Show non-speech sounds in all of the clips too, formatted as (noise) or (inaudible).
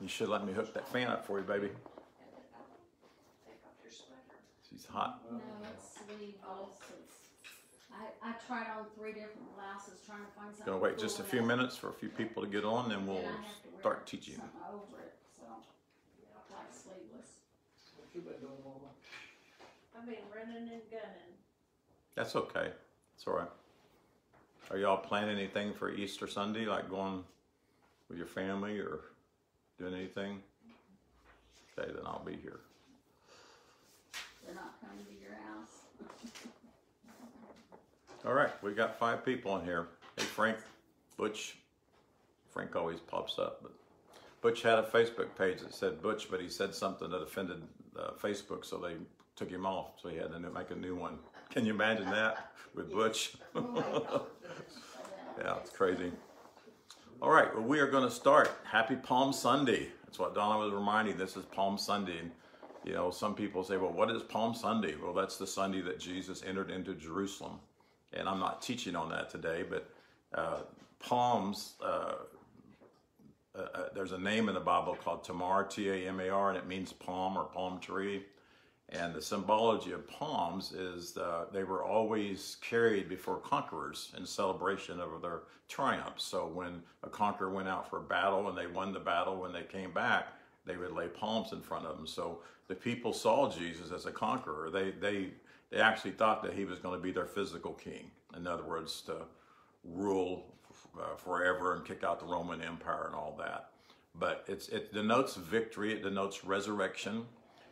You should let me hook that fan up for you, baby. Take off your sweater. She's hot. No, it's sleeveless. I, I tried on three different blouses trying to find something. Gonna wait just a few enough. minutes for a few people to get on, then we'll And I have to wear start teaching. Something over it, so, like sleeveless. What you been doing, Mama? I've been running and gunning. That's okay. It's all right. Are y'all planning anything for Easter Sunday, like going with your family or doing anything? Okay, then I'll be here. They're not coming to your house. All right, we got five people in here. Hey, Frank, Butch. Frank always pops up, but Butch had a Facebook page that said Butch, but he said something that offended uh, Facebook, so they took him off. So he had to make a new one. Can you imagine that with Butch? (laughs) yeah, it's crazy. All right, well, we are going to start. Happy Palm Sunday. That's what Donna was reminding. This is Palm Sunday. And, you know, some people say, well, what is Palm Sunday? Well, that's the Sunday that Jesus entered into Jerusalem. And I'm not teaching on that today, but uh, palms, uh, uh, uh, there's a name in the Bible called Tamar, T A M A R, and it means palm or palm tree. And the symbology of palms is uh, they were always carried before conquerors in celebration of their triumphs. So when a conqueror went out for battle and they won the battle, when they came back, they would lay palms in front of them. So the people saw Jesus as a conqueror. They they they actually thought that he was going to be their physical king. In other words, to rule uh, forever and kick out the Roman Empire and all that. But it's it denotes victory. It denotes resurrection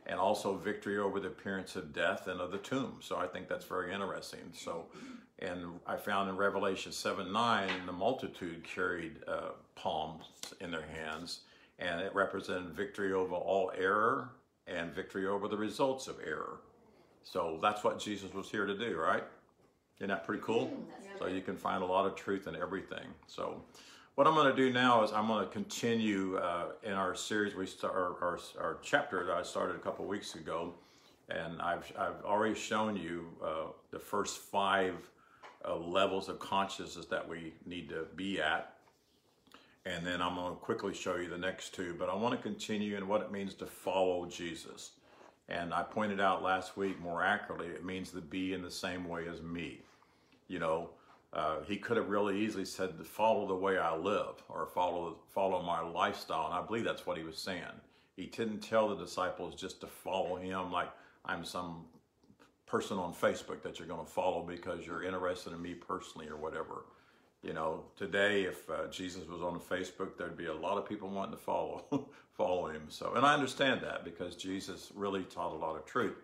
and also victory over the appearance of death and of the tomb. So I think that's very interesting. So, and I found in Revelation 7 9, the multitude carried uh, palms in their hands, and it represented victory over all error and victory over the results of error. So that's what Jesus was here to do, right? Isn't that pretty cool? So you can find a lot of truth in everything. So what I'm going to do now is I'm going to continue uh, in our series. We start our, our, our, chapter that I started a couple weeks ago, and I've I've already shown you uh, the first five uh, levels of consciousness that we need to be at, and then I'm going to quickly show you the next two. But I want to continue in what it means to follow Jesus, and I pointed out last week more accurately it means to be in the same way as me. You know, uh, he could have really easily said follow the way I live or follow follow my lifestyle, and I believe that's what he was saying. He didn't tell the disciples just to follow him like I'm some person on Facebook that you're going to follow because you're interested in me personally or whatever. You know, today if uh, Jesus was on Facebook, there'd be a lot of people wanting to follow (laughs) follow him. So, and I understand that because Jesus really taught a lot of truth.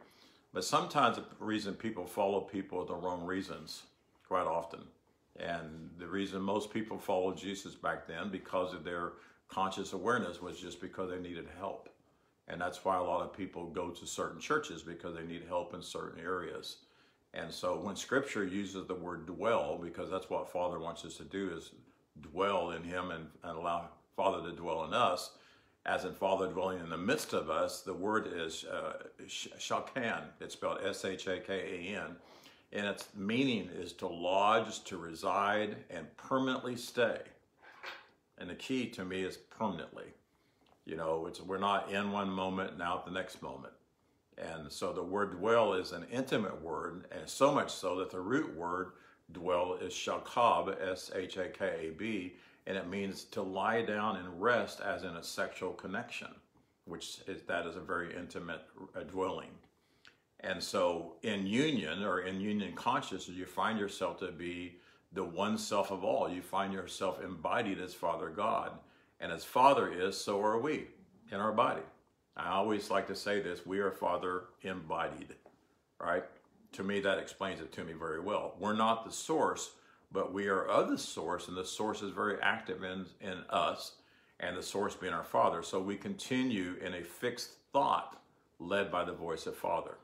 But sometimes the reason people follow people are the wrong reasons, quite often. And the reason most people followed Jesus back then because of their conscious awareness was just because they needed help. And that's why a lot of people go to certain churches because they need help in certain areas. And so when scripture uses the word dwell, because that's what Father wants us to do is dwell in him and, and allow Father to dwell in us, as in Father dwelling in the midst of us, the word is uh, shakan. It's spelled S-H-A-K-A-N and its meaning is to lodge, to reside, and permanently stay. And the key to me is permanently. You know, it's we're not in one moment and out the next moment. And so the word dwell is an intimate word, and so much so that the root word dwell is shakab, S-H-A-K-A-B, and it means to lie down and rest as in a sexual connection, which is, that is a very intimate uh, dwelling. And so in union or in union consciousness, you find yourself to be the one self of all. You find yourself embodied as Father God. And as Father is, so are we in our body. I always like to say this we are Father embodied, right? To me, that explains it to me very well. We're not the source, but we are of the source, and the source is very active in, in us, and the source being our Father. So we continue in a fixed thought led by the voice of Father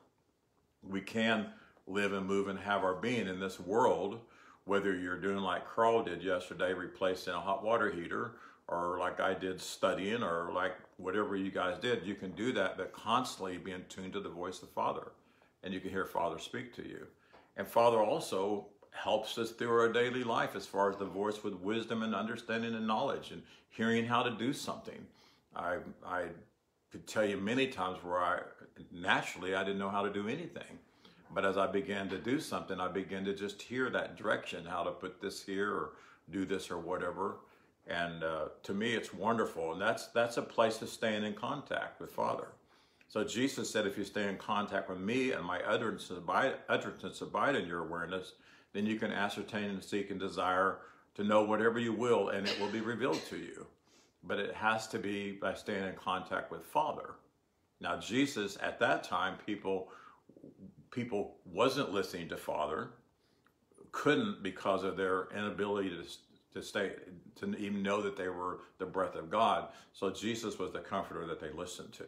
we can live and move and have our being in this world, whether you're doing like Carl did yesterday, replacing a hot water heater, or like I did studying, or like whatever you guys did, you can do that, but constantly being tuned to the voice of Father. And you can hear Father speak to you. And Father also helps us through our daily life as far as the voice with wisdom and understanding and knowledge and hearing how to do something. I, I could tell you many times where I naturally I didn't know how to do anything. But as I began to do something, I began to just hear that direction, how to put this here or do this or whatever. And uh, to me, it's wonderful. And that's, that's a place of staying in contact with Father. So Jesus said, if you stay in contact with me and my utterances abide, utterances abide in your awareness, then you can ascertain and seek and desire to know whatever you will, and it will be revealed to you. But it has to be by staying in contact with Father. Now, Jesus, at that time, people people wasn't listening to Father, couldn't because of their inability to to stay to even know that they were the breath of God. So Jesus was the comforter that they listened to.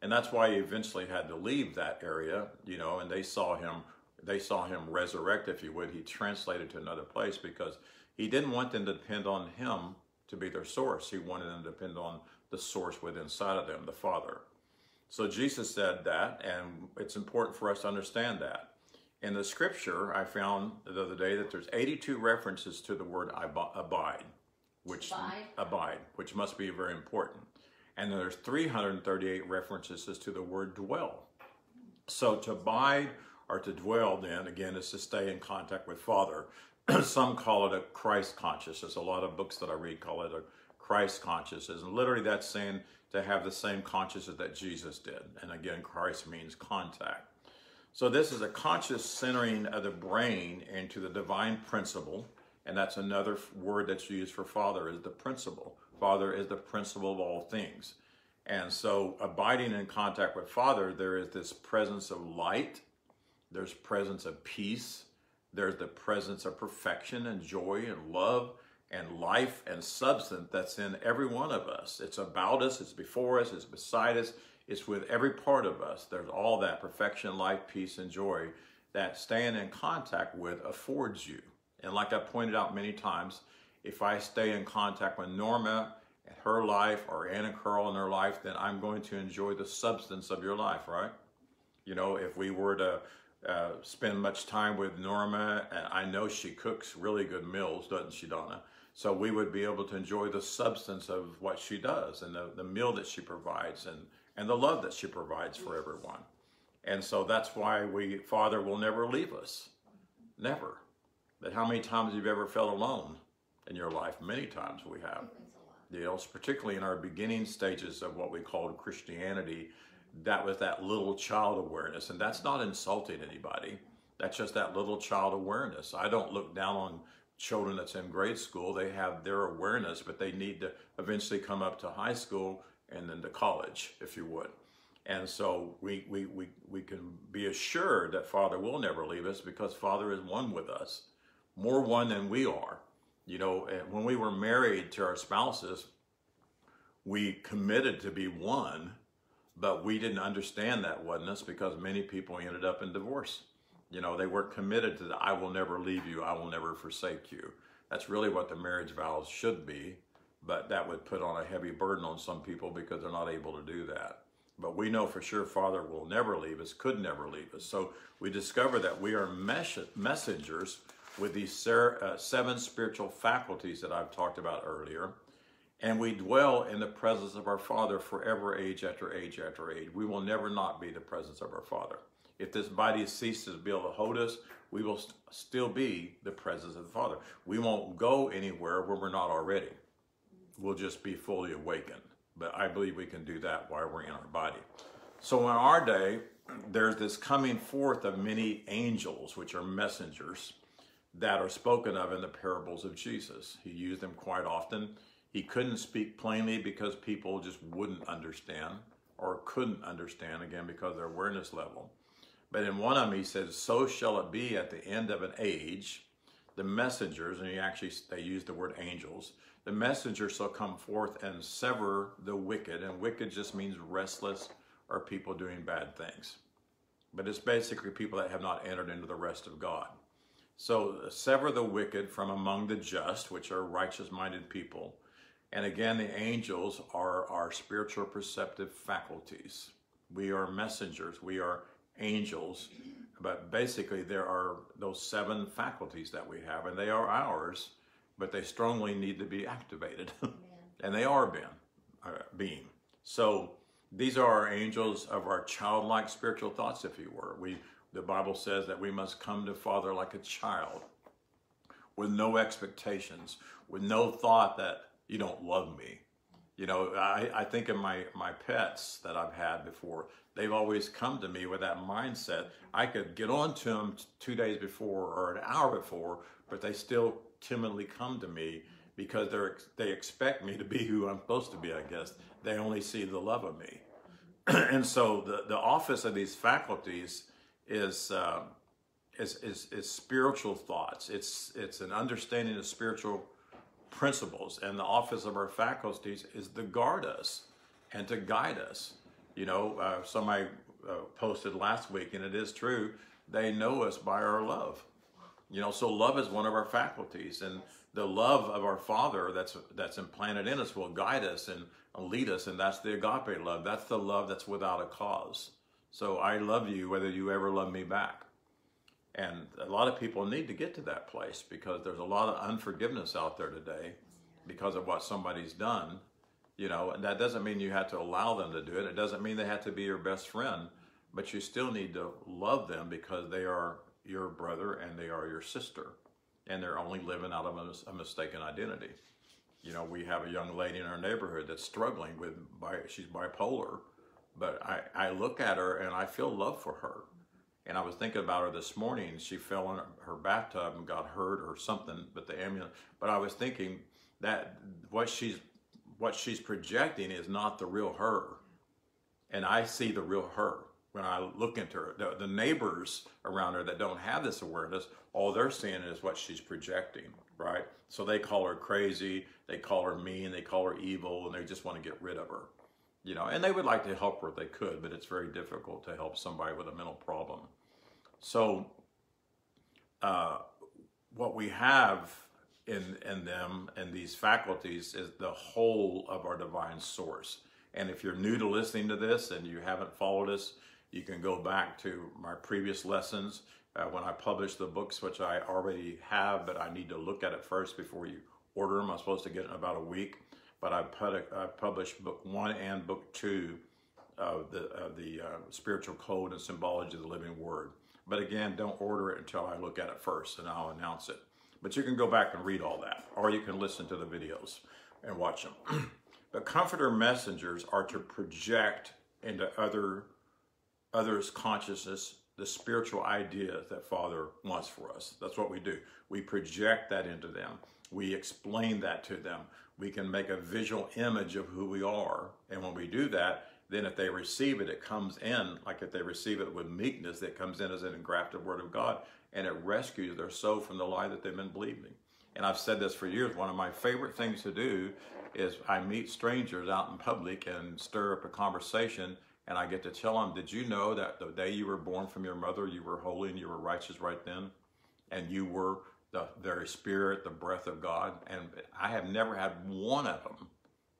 And that's why he eventually had to leave that area, you know, and they saw him they saw him resurrect, if you would. He translated to another place because he didn't want them to depend on him to be their source. He wanted them to depend on the source within inside of them, the Father. So Jesus said that, and it's important for us to understand that. In the scripture, I found the other day that there's 82 references to the word abide, which Abide. abide, which must be very important. And then there's 338 references to the word dwell. So to abide or to dwell, then again, is to stay in contact with Father. (clears throat) Some call it a Christ consciousness. A lot of books that I read call it a Christ consciousness. And literally, that's saying to have the same consciousness that Jesus did. And again, Christ means contact. So this is a conscious centering of the brain into the divine principle, and that's another word that's used for Father is the principle. Father is the principle of all things. And so abiding in contact with Father, there is this presence of light, there's presence of peace, there's the presence of perfection and joy and love and life and substance that's in every one of us. It's about us, it's before us, it's beside us, it's with every part of us. There's all that perfection, life, peace, and joy that staying in contact with affords you. And like I pointed out many times, if I stay in contact with Norma and her life or Anna Curl in her life, then I'm going to enjoy the substance of your life, right? You know, if we were to uh, spend much time with Norma, and I know she cooks really good meals, doesn't she, Donna? So we would be able to enjoy the substance of what she does and the, the meal that she provides and and the love that she provides for everyone. And so that's why we, Father will never leave us. Never. But how many times have you ever felt alone in your life? Many times we have. Know, particularly in our beginning stages of what we called Christianity, that was that little child awareness. And that's not insulting anybody. That's just that little child awareness. I don't look down on children that's in grade school. They have their awareness, but they need to eventually come up to high school and then to college, if you would. And so we, we, we, we can be assured that Father will never leave us because Father is one with us, more one than we are. You know, when we were married to our spouses, we committed to be one, but we didn't understand that oneness because many people ended up in divorce. You know, they weren't committed to the I will never leave you, I will never forsake you. That's really what the marriage vows should be but that would put on a heavy burden on some people because they're not able to do that. But we know for sure Father will never leave us, could never leave us. So we discover that we are mes- messengers with these ser- uh, seven spiritual faculties that I've talked about earlier. And we dwell in the presence of our Father forever, age after age after age. We will never not be the presence of our Father. If this body ceases to be able to hold us, we will st- still be the presence of the Father. We won't go anywhere where we're not already we'll just be fully awakened. But I believe we can do that while we're in our body. So in our day, there's this coming forth of many angels, which are messengers, that are spoken of in the parables of Jesus. He used them quite often. He couldn't speak plainly because people just wouldn't understand or couldn't understand, again, because their awareness level. But in one of them, he says, So shall it be at the end of an age, the messengers, and he actually, they use the word angels, the messenger shall come forth and sever the wicked. And wicked just means restless or people doing bad things. But it's basically people that have not entered into the rest of God. So sever the wicked from among the just, which are righteous minded people. And again, the angels are our spiritual perceptive faculties. We are messengers, we are angels. But basically, there are those seven faculties that we have, and they are ours but they strongly need to be activated. (laughs) and they are being, uh, being. So these are our angels of our childlike spiritual thoughts, if you were. We, the Bible says that we must come to Father like a child with no expectations, with no thought that you don't love me. You know, I, I think of my, my pets that I've had before. They've always come to me with that mindset. I could get on to them two days before or an hour before, but they still timidly come to me because they're they expect me to be who I'm supposed to be. I guess they only see the love of me, (clears throat) and so the the office of these faculties is. Uh, is, is, is spiritual thoughts. It's, it's an understanding of spiritual principles. And the office of our faculties is to guard us and to guide us. You know, uh, somebody uh, posted last week, and it is true, they know us by our love. You know, so love is one of our faculties, and the love of our Father that's that's implanted in us will guide us and lead us, and that's the agape love. That's the love that's without a cause. So I love you whether you ever love me back. And a lot of people need to get to that place because there's a lot of unforgiveness out there today because of what somebody's done. You know, and that doesn't mean you have to allow them to do it. It doesn't mean they have to be your best friend, but you still need to love them because they are your brother and they are your sister. And they're only living out of a, a mistaken identity. You know, we have a young lady in our neighborhood that's struggling with, she's bipolar, but I, I look at her and I feel love for her and I was thinking about her this morning. She fell in her bathtub and got hurt or something, but the ambulance. But I was thinking that what she's what she's projecting is not the real her, and I see the real her when I look into her. The, the neighbors around her that don't have this awareness, all they're seeing is what she's projecting, right? So they call her crazy, they call her mean, they call her evil, and they just want to get rid of her you know, and they would like to help her if they could, but it's very difficult to help somebody with a mental problem. So, uh, what we have in in them and these faculties is the whole of our divine source. And if you're new to listening to this and you haven't followed us, you can go back to my previous lessons uh, when I published the books, which I already have, but I need to look at it first before you order them. I'm supposed to get in about a week but I, put, I published book one and book two of the, of the uh, spiritual code and symbology of the living word. But again, don't order it until I look at it first and I'll announce it. But you can go back and read all that, or you can listen to the videos and watch them. (clears throat) but comforter messengers are to project into other others' consciousness the spiritual idea that Father wants for us. That's what we do. We project that into them. We explain that to them we can make a visual image of who we are. And when we do that, then if they receive it, it comes in, like if they receive it with meekness, it comes in as an engrafted word of God and it rescues their soul from the lie that they've been believing. And I've said this for years. One of my favorite things to do is I meet strangers out in public and stir up a conversation and I get to tell them, did you know that the day you were born from your mother, you were holy and you were righteous right then? And you were the very spirit, the breath of God. And I have never had one of them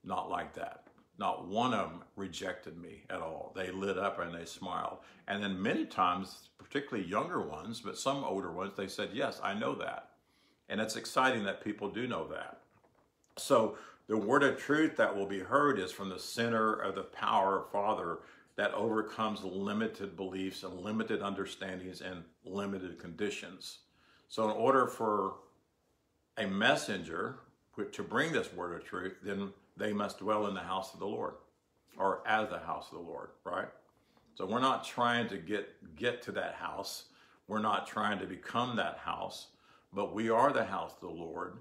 not like that. Not one of them rejected me at all. They lit up and they smiled. And then many times, particularly younger ones, but some older ones, they said, Yes, I know that. And it's exciting that people do know that. So the word of truth that will be heard is from the center of the power of Father that overcomes limited beliefs and limited understandings and limited conditions. So, in order for a messenger to bring this word of truth, then they must dwell in the house of the Lord or as the house of the Lord, right? So, we're not trying to get, get to that house. We're not trying to become that house, but we are the house of the Lord.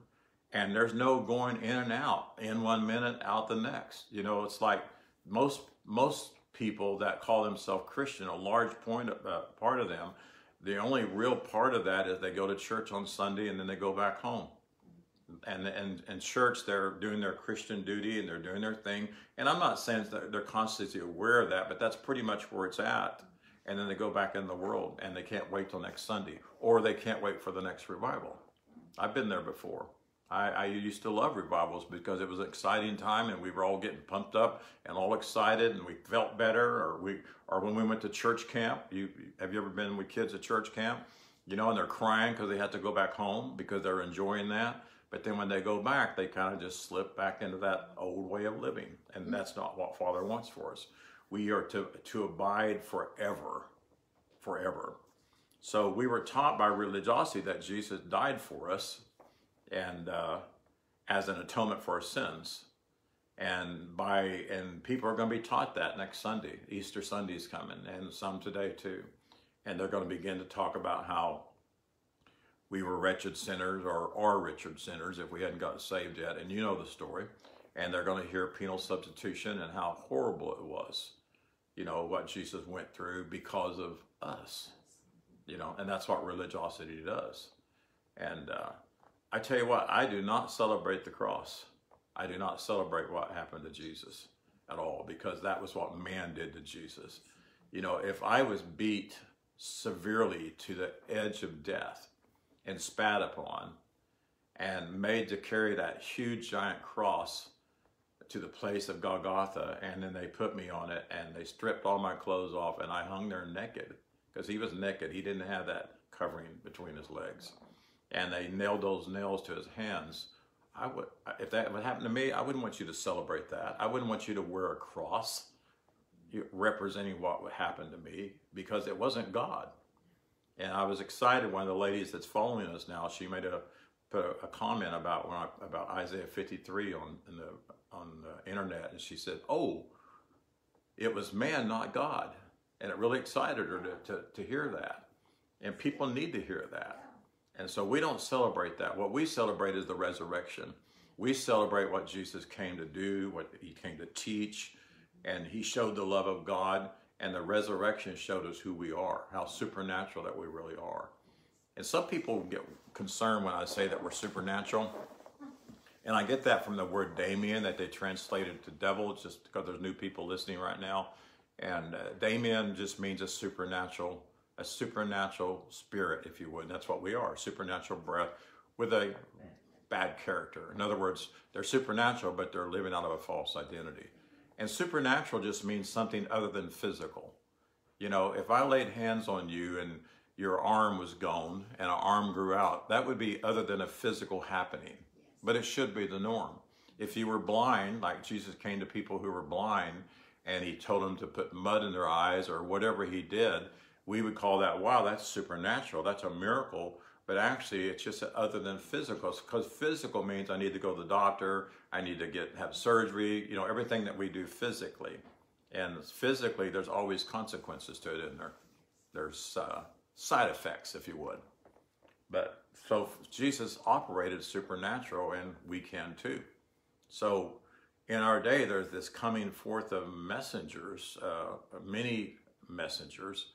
And there's no going in and out, in one minute, out the next. You know, it's like most most people that call themselves Christian, a large point uh, part of them the only real part of that is they go to church on Sunday and then they go back home. And and and church, they're doing their Christian duty and they're doing their thing. And I'm not saying that they're constantly aware of that, but that's pretty much where it's at. And then they go back in the world and they can't wait till next Sunday, or they can't wait for the next revival. I've been there before. I, I, used to love revivals because it was an exciting time and we were all getting pumped up and all excited and we felt better. Or we, or when we went to church camp, you have you ever been with kids at church camp? You know, and they're crying because they had to go back home because they're enjoying that. But then when they go back, they kind of just slip back into that old way of living. And that's not what Father wants for us. We are to, to abide forever, forever. So we were taught by religiosity that Jesus died for us and uh, as an atonement for our sins. And by and people are going to be taught that next Sunday. Easter Sunday is coming, and some today too. And they're going to begin to talk about how we were wretched sinners or are wretched sinners if we hadn't gotten saved yet. And you know the story. And they're going to hear penal substitution and how horrible it was. You know, what Jesus went through because of us. You know, and that's what religiosity does. And uh, I tell you what, I do not celebrate the cross. I do not celebrate what happened to Jesus at all because that was what man did to Jesus. You know, if I was beat severely to the edge of death and spat upon and made to carry that huge giant cross to the place of Golgotha, and then they put me on it and they stripped all my clothes off and I hung there naked because he was naked. He didn't have that covering between his legs. And they nailed those nails to his hands I would, if that would happen to me, I wouldn't want you to celebrate that. I wouldn't want you to wear a cross representing what would happen to me because it wasn't God. And I was excited. One of the ladies that's following us now, she made a put a, comment about when I, about Isaiah 53 on the on the internet, and she said, "Oh, it was man, not God," and it really excited her to to, to hear that. And people need to hear that. And so we don't celebrate that. What we celebrate is the resurrection. We celebrate what Jesus came to do, what he came to teach, and he showed the love of God, and the resurrection showed us who we are, how supernatural that we really are. And some people get concerned when I say that we're supernatural. And I get that from the word Damien that they translated to devil, just because there's new people listening right now. And uh, Damien just means a supernatural a supernatural spirit, if you would. That's what we are, supernatural breath with a bad character. In other words, they're supernatural, but they're living out of a false identity. And supernatural just means something other than physical. You know, if I laid hands on you and your arm was gone and an arm grew out, that would be other than a physical happening. But it should be the norm. If you were blind, like Jesus came to people who were blind and he told them to put mud in their eyes or whatever he did, we would call that, wow, that's supernatural, that's a miracle. But actually, it's just other than physical, because physical means I need to go to the doctor, I need to get have surgery, you know, everything that we do physically. And physically, there's always consequences to it, and there, there's uh, side effects, if you would. But so Jesus operated supernatural, and we can too. So in our day, there's this coming forth of messengers, uh, many messengers,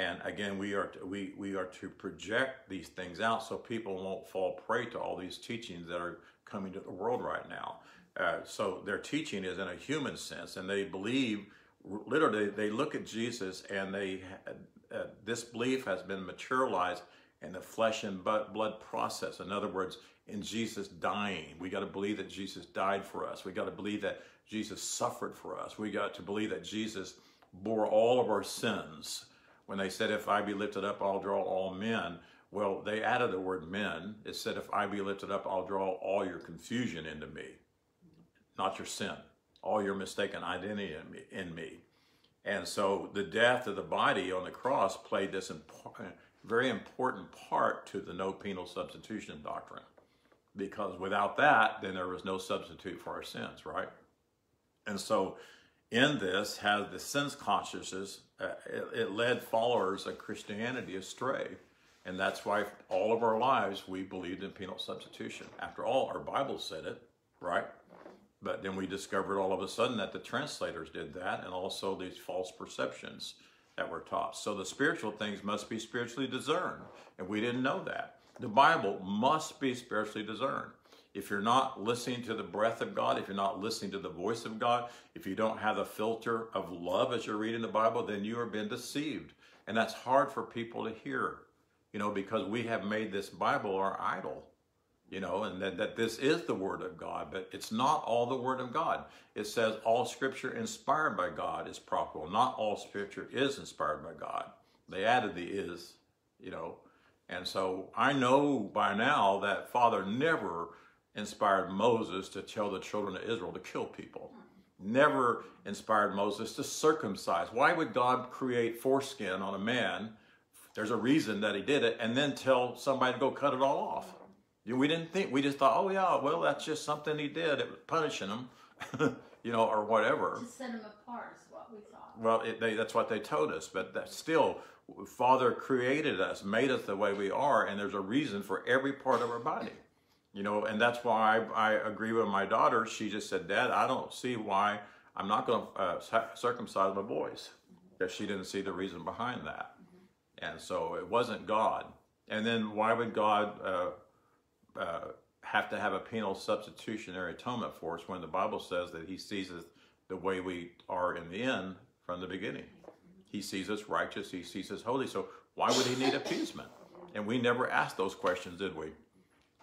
and again, we are to, we we are to project these things out so people won't fall prey to all these teachings that are coming to the world right now. Uh, so their teaching is in a human sense, and they believe literally. They look at Jesus, and they uh, this belief has been materialized in the flesh and blood process. In other words, in Jesus dying, we got to believe that Jesus died for us. We got to believe that Jesus suffered for us. We got to believe that Jesus bore all of our sins when they said, If I be lifted up, I'll draw all men. Well, they added the word men. It said, If I be lifted up, I'll draw all your confusion into me, not your sin, all your mistaken identity in me. In me. And so the death of the body on the cross played this important, very important part to the no penal substitution doctrine. Because without that, then there was no substitute for our sins, right? And so in this has the sense consciousness. Uh, it, it, led followers of Christianity astray. And that's why all of our lives we believed in penal substitution. After all, our Bible said it, right? But then we discovered all of a sudden that the translators did that and also these false perceptions that were taught. So the spiritual things must be spiritually discerned. And we didn't know that. The Bible must be spiritually discerned if you're not listening to the breath of God, if you're not listening to the voice of God, if you don't have the filter of love as you're reading the Bible, then you are being deceived. And that's hard for people to hear, you know, because we have made this Bible our idol, you know, and that, that this is the Word of God, but it's not all the Word of God. It says all Scripture inspired by God is profitable. Not all Scripture is inspired by God. They added the is, you know. And so I know by now that Father never inspired Moses to tell the children of Israel to kill people. Never inspired Moses to circumcise. Why would God create foreskin on a man? There's a reason that he did it, and then tell somebody to go cut it all off. We didn't think, we just thought, oh yeah, well, that's just something he did. It was punishing him, (laughs) you know, or whatever. To set them apart is what we thought. Well, it, they, that's what they told us, but that still, Father created us, made us the way we are, and there's a reason for every part of our body. You know, and that's why I, I agree with my daughter. She just said, Dad, I don't see why I'm not going to uh, circumcise my boys. Because she didn't see the reason behind that. And so it wasn't God. And then why would God uh, uh, have to have a penal substitutionary atonement for us when the Bible says that He sees us the way we are in the end from the beginning? He sees us righteous, He sees us holy. So why would He need appeasement? And we never asked those questions, did we?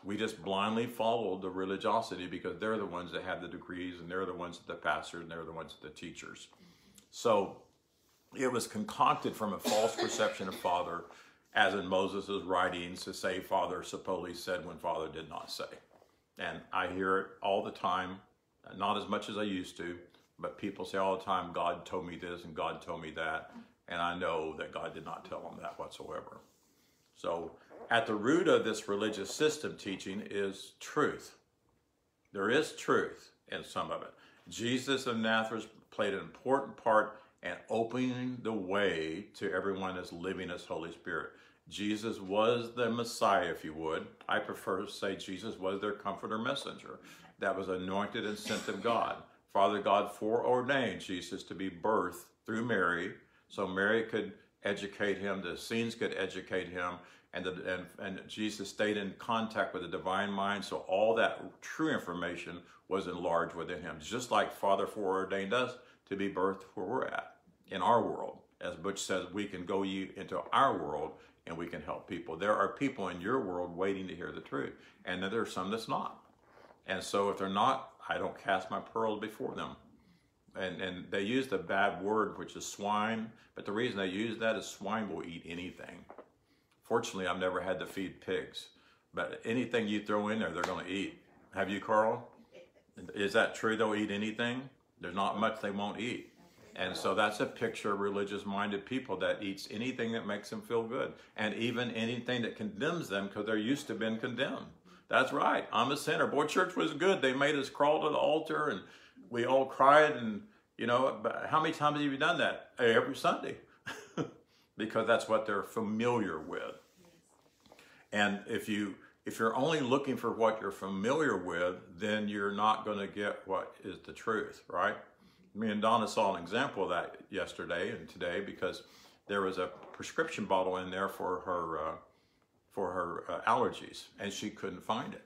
We just blindly followed the religiosity because they're the ones that have the degrees and they're the ones that the pastors and they're the ones that the teachers. So it was concocted from a false perception of Father, as in Moses' writings to say Father supposedly said when Father did not say. And I hear it all the time, not as much as I used to, but people say all the time, God told me this and God told me that. And I know that God did not tell them that whatsoever. So, at the root of this religious system teaching is truth. There is truth in some of it. Jesus of Nazareth played an important part in opening the way to everyone as living as Holy Spirit. Jesus was the Messiah, if you would. I prefer to say Jesus was their comforter messenger that was anointed and sent of God. Father God foreordained Jesus to be birthed through Mary so Mary could educate him, the scenes could educate him, and, the, and, and Jesus stayed in contact with the divine mind, so all that true information was enlarged within him, just like Father foreordained us to be birthed where we're at in our world. As Butch says, we can go you into our world and we can help people. There are people in your world waiting to hear the truth, and then there are some that's not. And so if they're not, I don't cast my pearls before them. And, and they use the bad word, which is swine, but the reason they use that is swine will eat anything. Fortunately, I've never had to feed pigs, but anything you throw in there, they're going to eat. Have you, Carl? Is that true? They'll eat anything? There's not much they won't eat. And so that's a picture of religious minded people that eats anything that makes them feel good and even anything that condemns them because they're used to being condemned. That's right. I'm a sinner. Boy, church was good. They made us crawl to the altar and we all cried. And, you know, how many times have you done that? Every Sunday. Because that's what they're familiar with. And if you if you're only looking for what you're familiar with, then you're not going to get what is the truth, right? Me and Donna saw an example of that yesterday and today because there was a prescription bottle in there for her uh, for her uh, allergies, and she couldn't find it.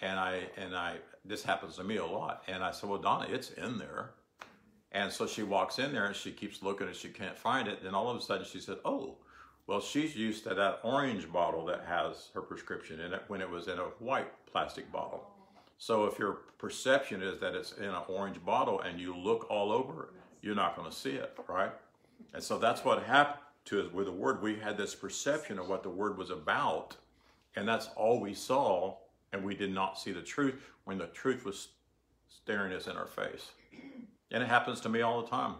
And I and I this happens to me a lot. And I said, "Well, Donna, it's in there." And so she walks in there and she keeps looking and she can't find it. Then all of a sudden she said, "Oh, well, she's used to that orange bottle that has her prescription in it when it was in a white plastic bottle." So if your perception is that it's in an orange bottle and you look all over, you're not going to see it, right? And so that's what happened to us with the word. We had this perception of what the word was about, and that's all we saw, and we did not see the truth when the truth was staring us in our face. And it happens to me all the time.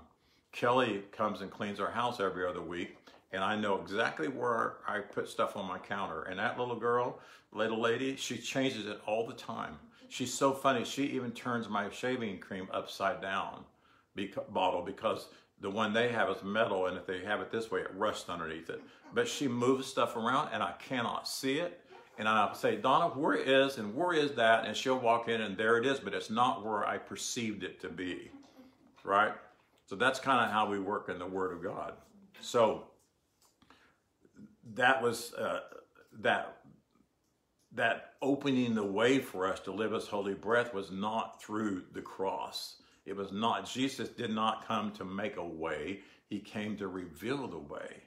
Kelly comes and cleans our house every other week, and I know exactly where I put stuff on my counter. And that little girl, little lady, she changes it all the time. She's so funny. She even turns my shaving cream upside down bottle because the one they have is metal, and if they have it this way, it rusts underneath it. But she moves stuff around, and I cannot see it. And I'll say, Donna, where is and where is that? And she'll walk in, and there it is, but it's not where I perceived it to be. Right? So that's kind of how we work in the Word of God. So that was uh, that that opening the way for us to live as holy breath was not through the cross. It was not, Jesus did not come to make a way, he came to reveal the way.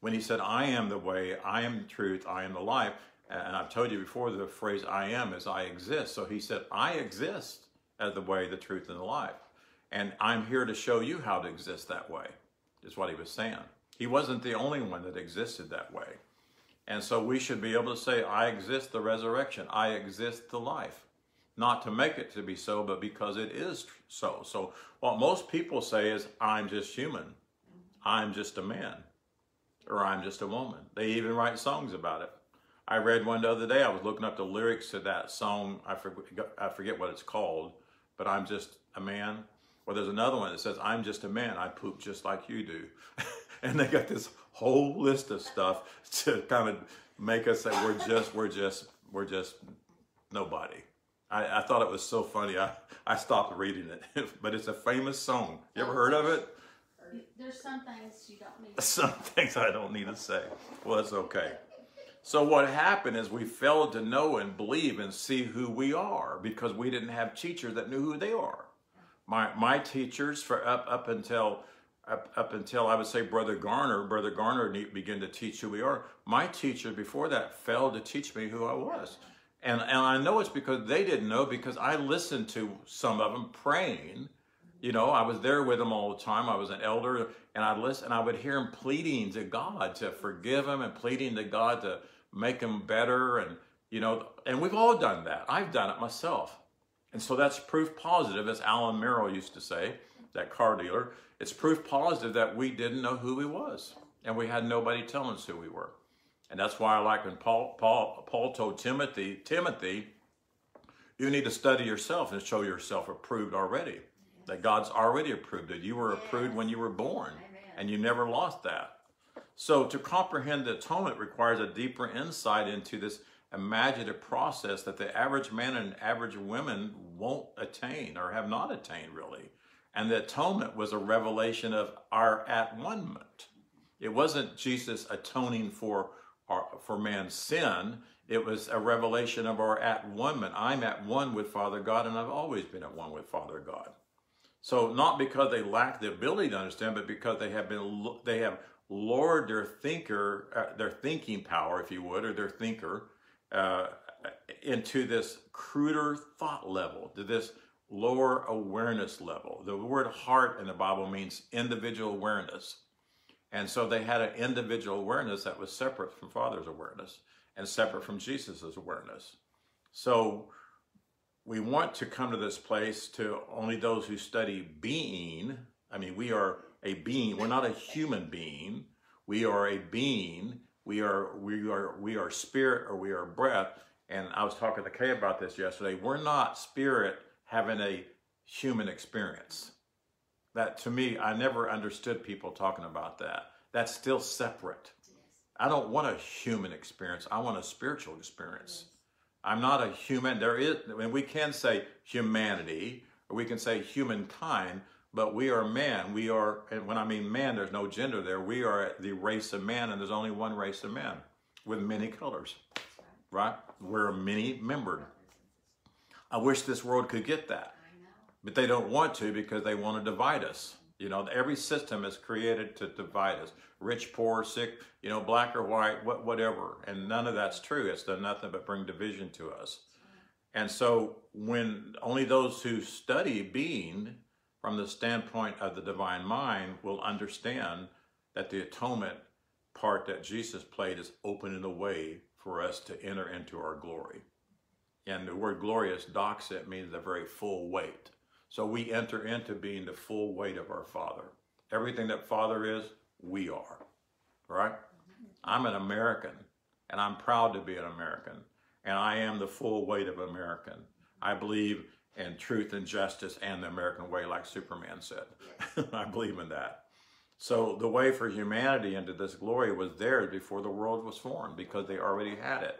When he said, I am the way, I am the truth, I am the life, and I've told you before the phrase I am is I exist. So he said, I exist as the way, the truth, and the life. And I'm here to show you how to exist that way, is what he was saying. He wasn't the only one that existed that way. And so we should be able to say, I exist the resurrection, I exist the life. Not to make it to be so, but because it is so. So what most people say is, I'm just human, I'm just a man, or I'm just a woman. They even write songs about it. I read one the other day, I was looking up the lyrics to that song, I forget, I forget what it's called, but I'm just a man. Well, there's another one that says, I'm just a man, I poop just like you do. (laughs) and they got this whole list of stuff to kind of make us say we're just, we're just, we're just nobody. I, I thought it was so funny. I, I stopped reading it, (laughs) but it's a famous song. You ever heard of it? There's some things you don't need to (laughs) Some things I don't need to say. Well, it's okay. So what happened is we failed to know and believe and see who we are because we didn't have teachers that knew who they are. My my teachers for up up until up, up until I would say Brother Garner, Brother Garner ne- began to teach who we are. My teachers before that failed to teach me who I was. And, and I know it's because they didn't know because I listened to some of them praying. You know, I was there with them all the time. I was an elder and I'd listen and I would hear them pleading to God to forgive them and pleading to God to make them better. And, you know, and we've all done that. I've done it myself. And so that's proof positive, as Alan Merrill used to say, that car dealer. It's proof positive that we didn't know who he was and we had nobody telling us who we were. And that's why I like when Paul, Paul, Paul told Timothy, Timothy, you need to study yourself and show yourself approved already. That God's already approved it. You were approved when you were born, and you never lost that. So to comprehend the atonement requires a deeper insight into this imaginative process that the average man and average women won't attain or have not attained really. And the atonement was a revelation of our at one ment. It wasn't Jesus atoning for our, for man's sin. It was a revelation of our at one ment. I'm at one with Father God, and I've always been at one with Father God. So not because they lack the ability to understand, but because they have been they have lowered their thinker, uh, their thinking power, if you would, or their thinker, uh, into this cruder thought level, to this lower awareness level. The word heart in the Bible means individual awareness. And so they had an individual awareness that was separate from Father's awareness and separate from Jesus' awareness. So we want to come to this place to only those who study being. I mean, we are a being. We're not a human being. We are a being. We are we are we are spirit or we are breath. And I was talking to Kay about this yesterday. We're not spirit having a human experience. That to me, I never understood people talking about that. That's still separate. I don't want a human experience. I want a spiritual experience. I'm not a human. There is, mean, we can say humanity, or we can say humankind, but we are man. We are, and when I mean man, there's no gender there. We are the race of man, and there's only one race of man with many colors, right? We're many membered. I wish this world could get that, but they don't want to because they want to divide us. You know, every system is created to divide us rich, poor, sick, you know, black or white, what, whatever. And none of that's true. It's done nothing but bring division to us. And so, when only those who study being from the standpoint of the divine mind will understand that the atonement part that Jesus played is opening the way for us to enter into our glory. And the word glorious, doxa, means the very full weight. So we enter into being the full weight of our Father. Everything that Father is, we are. Right? I'm an American, and I'm proud to be an American. And I am the full weight of American. I believe in truth and justice and the American way, like Superman said. (laughs) I believe in that. So the way for humanity into this glory was theirs before the world was formed because they already had it.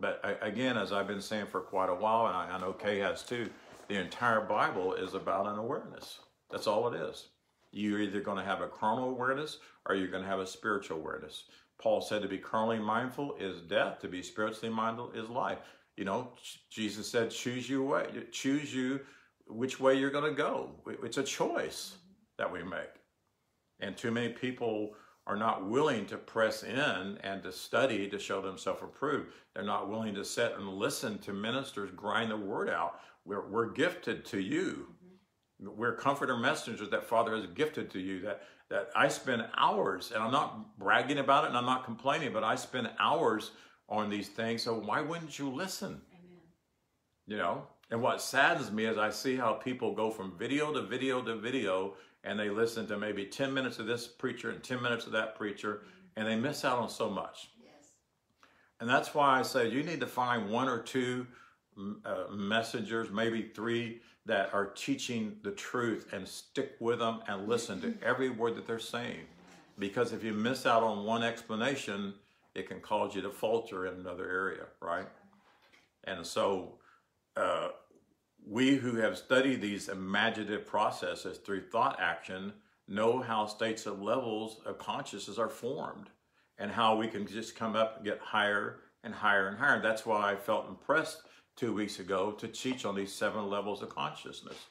But again, as I've been saying for quite a while, and I know Kay has too, the entire Bible is about an awareness. That's all it is. You're either going to have a carnal awareness or you're going to have a spiritual awareness. Paul said to be carnally mindful is death, to be spiritually mindful is life. You know, Jesus said, choose you way, choose you which way you're going to go. It's a choice that we make. And too many people are not willing to press in and to study to show themselves approved. They're not willing to sit and listen to ministers grind the word out. We're, we're gifted to you, mm-hmm. we're comforter messengers that Father has gifted to you. That that I spend hours, and I'm not bragging about it, and I'm not complaining, but I spend hours on these things. So why wouldn't you listen? Amen. You know. And what saddens me is I see how people go from video to video to video, and they listen to maybe 10 minutes of this preacher and 10 minutes of that preacher, and they miss out on so much. Yes. And that's why I say you need to find one or two uh, messengers, maybe three, that are teaching the truth and stick with them and listen to (laughs) every word that they're saying. Because if you miss out on one explanation, it can cause you to falter in another area, right? And so, uh, we who have studied these imaginative processes through thought action know how states of levels of consciousness are formed and how we can just come up and get higher and higher and higher. That's why I felt impressed two weeks ago to teach on these seven levels of consciousness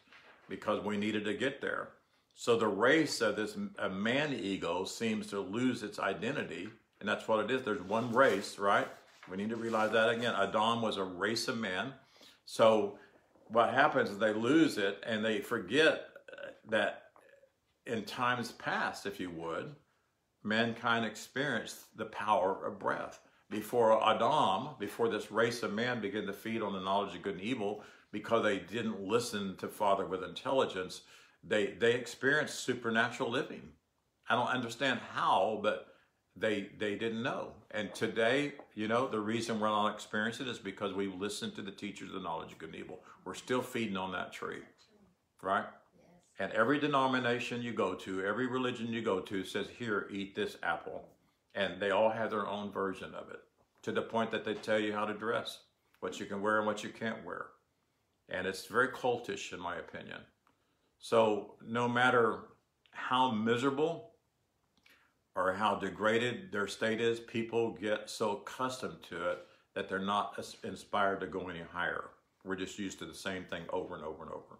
because we needed to get there. So the race of this man ego seems to lose its identity, and that's what it is. There's one race, right? We need to realize that again. Adam was a race of men. So what happens is they lose it and they forget uh, that in times past, if you would, mankind experienced the power of breath. Before Adam, before this race of man began to feed on the knowledge of good and evil, because they didn't listen to Father with intelligence, they they experienced supernatural living. I don't understand how, but they they didn't know. And today, you know, the reason we're not experiencing it is because we listened to the teachers of the knowledge of good and evil. We're still feeding on that tree, right? Yes. And every denomination you go to, every religion you go to says, here, eat this apple. And they all have their own version of it to the point that they tell you how to dress, what you can wear and what you can't wear. And it's very cultish, in my opinion. So, no matter how miserable or how degraded their state is, people get so accustomed to it that they're not inspired to go any higher. We're just used to the same thing over and over and over.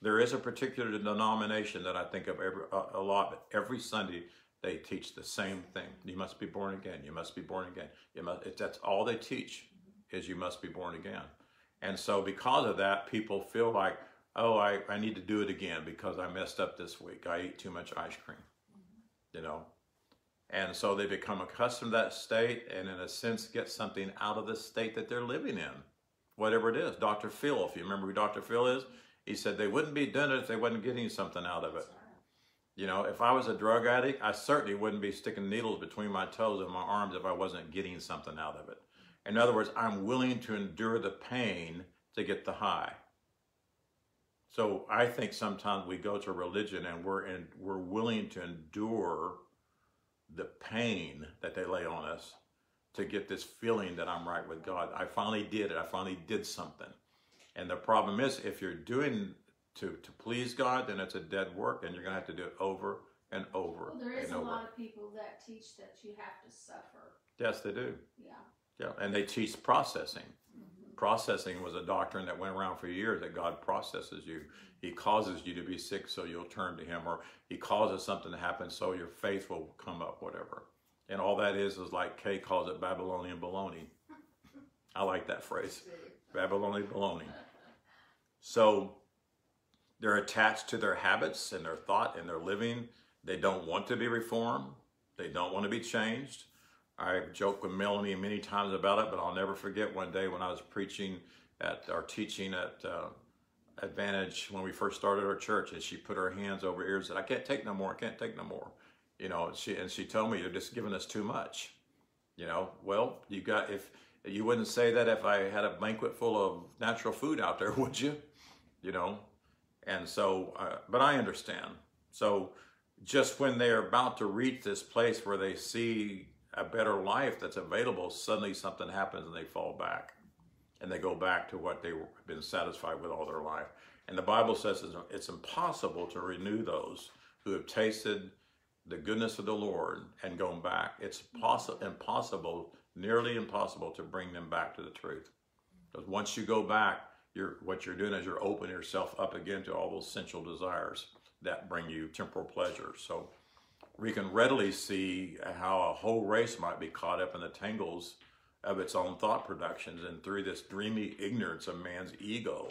There is a particular denomination that I think of every, a, a lot, but every Sunday they teach the same thing. You must be born again. You must be born again. You must, it, that's all they teach is you must be born again. And so because of that, people feel like, oh, I, I need to do it again because I messed up this week. I ate too much ice cream, you know. And so they become accustomed to that state and in a sense get something out of the state that they're living in, whatever it is. Dr. Phil, if you remember who Dr. Phil is, he said they wouldn't be doing it if they wasn't getting something out of it. You know, if I was a drug addict, I certainly wouldn't be sticking needles between my toes and my arms if I wasn't getting something out of it. In other words, I'm willing to endure the pain to get the high. So I think sometimes we go to religion and we're in, we're willing to endure the pain that they lay on us to get this feeling that I'm right with God. I finally did it. I finally did something. And the problem is, if you're doing to, to please God, then it's a dead work, and you're going to have to do it over and over Well, there is a over. lot of people that teach that you have to suffer. Yes, they do. Yeah. Yeah, and they teach processing. Mhm. Processing was a doctrine that went around for years that God processes you. He causes you to be sick so you'll turn to Him, or He causes something to happen so your faith will come up, whatever. And all that is is like Kay calls it Babylonian baloney. I like that phrase, Babylonian baloney. So they're attached to their habits and their thought and their living. They don't want to be reformed. They don't want to be changed. I've joked with Melanie many times about it, but I'll never forget one day when I was preaching at or teaching at uh, Advantage when we first started our church, and she put her hands over her ears and said, "I can't take no more. I can't take no more." You know, she and she told me you're just giving us too much. You know, well, you got if you wouldn't say that if I had a banquet full of natural food out there, (laughs) would you? You know, and so, uh, but I understand. So, just when they're about to reach this place where they see a better life that's available, suddenly something happens and they fall back. And they go back to what they've been satisfied with all their life. And the Bible says it's- impossible to renew those who have tasted the goodness of the Lord and gone back. It's possi- impossible, nearly impossible, to bring them back to the truth. Because once you go back, you're, what you're doing is you're opening yourself up again to all those sensual desires that bring you temporal pleasure. So we can readily see how a whole race might be caught up in the tangles of its own thought productions and through this dreamy ignorance of man's ego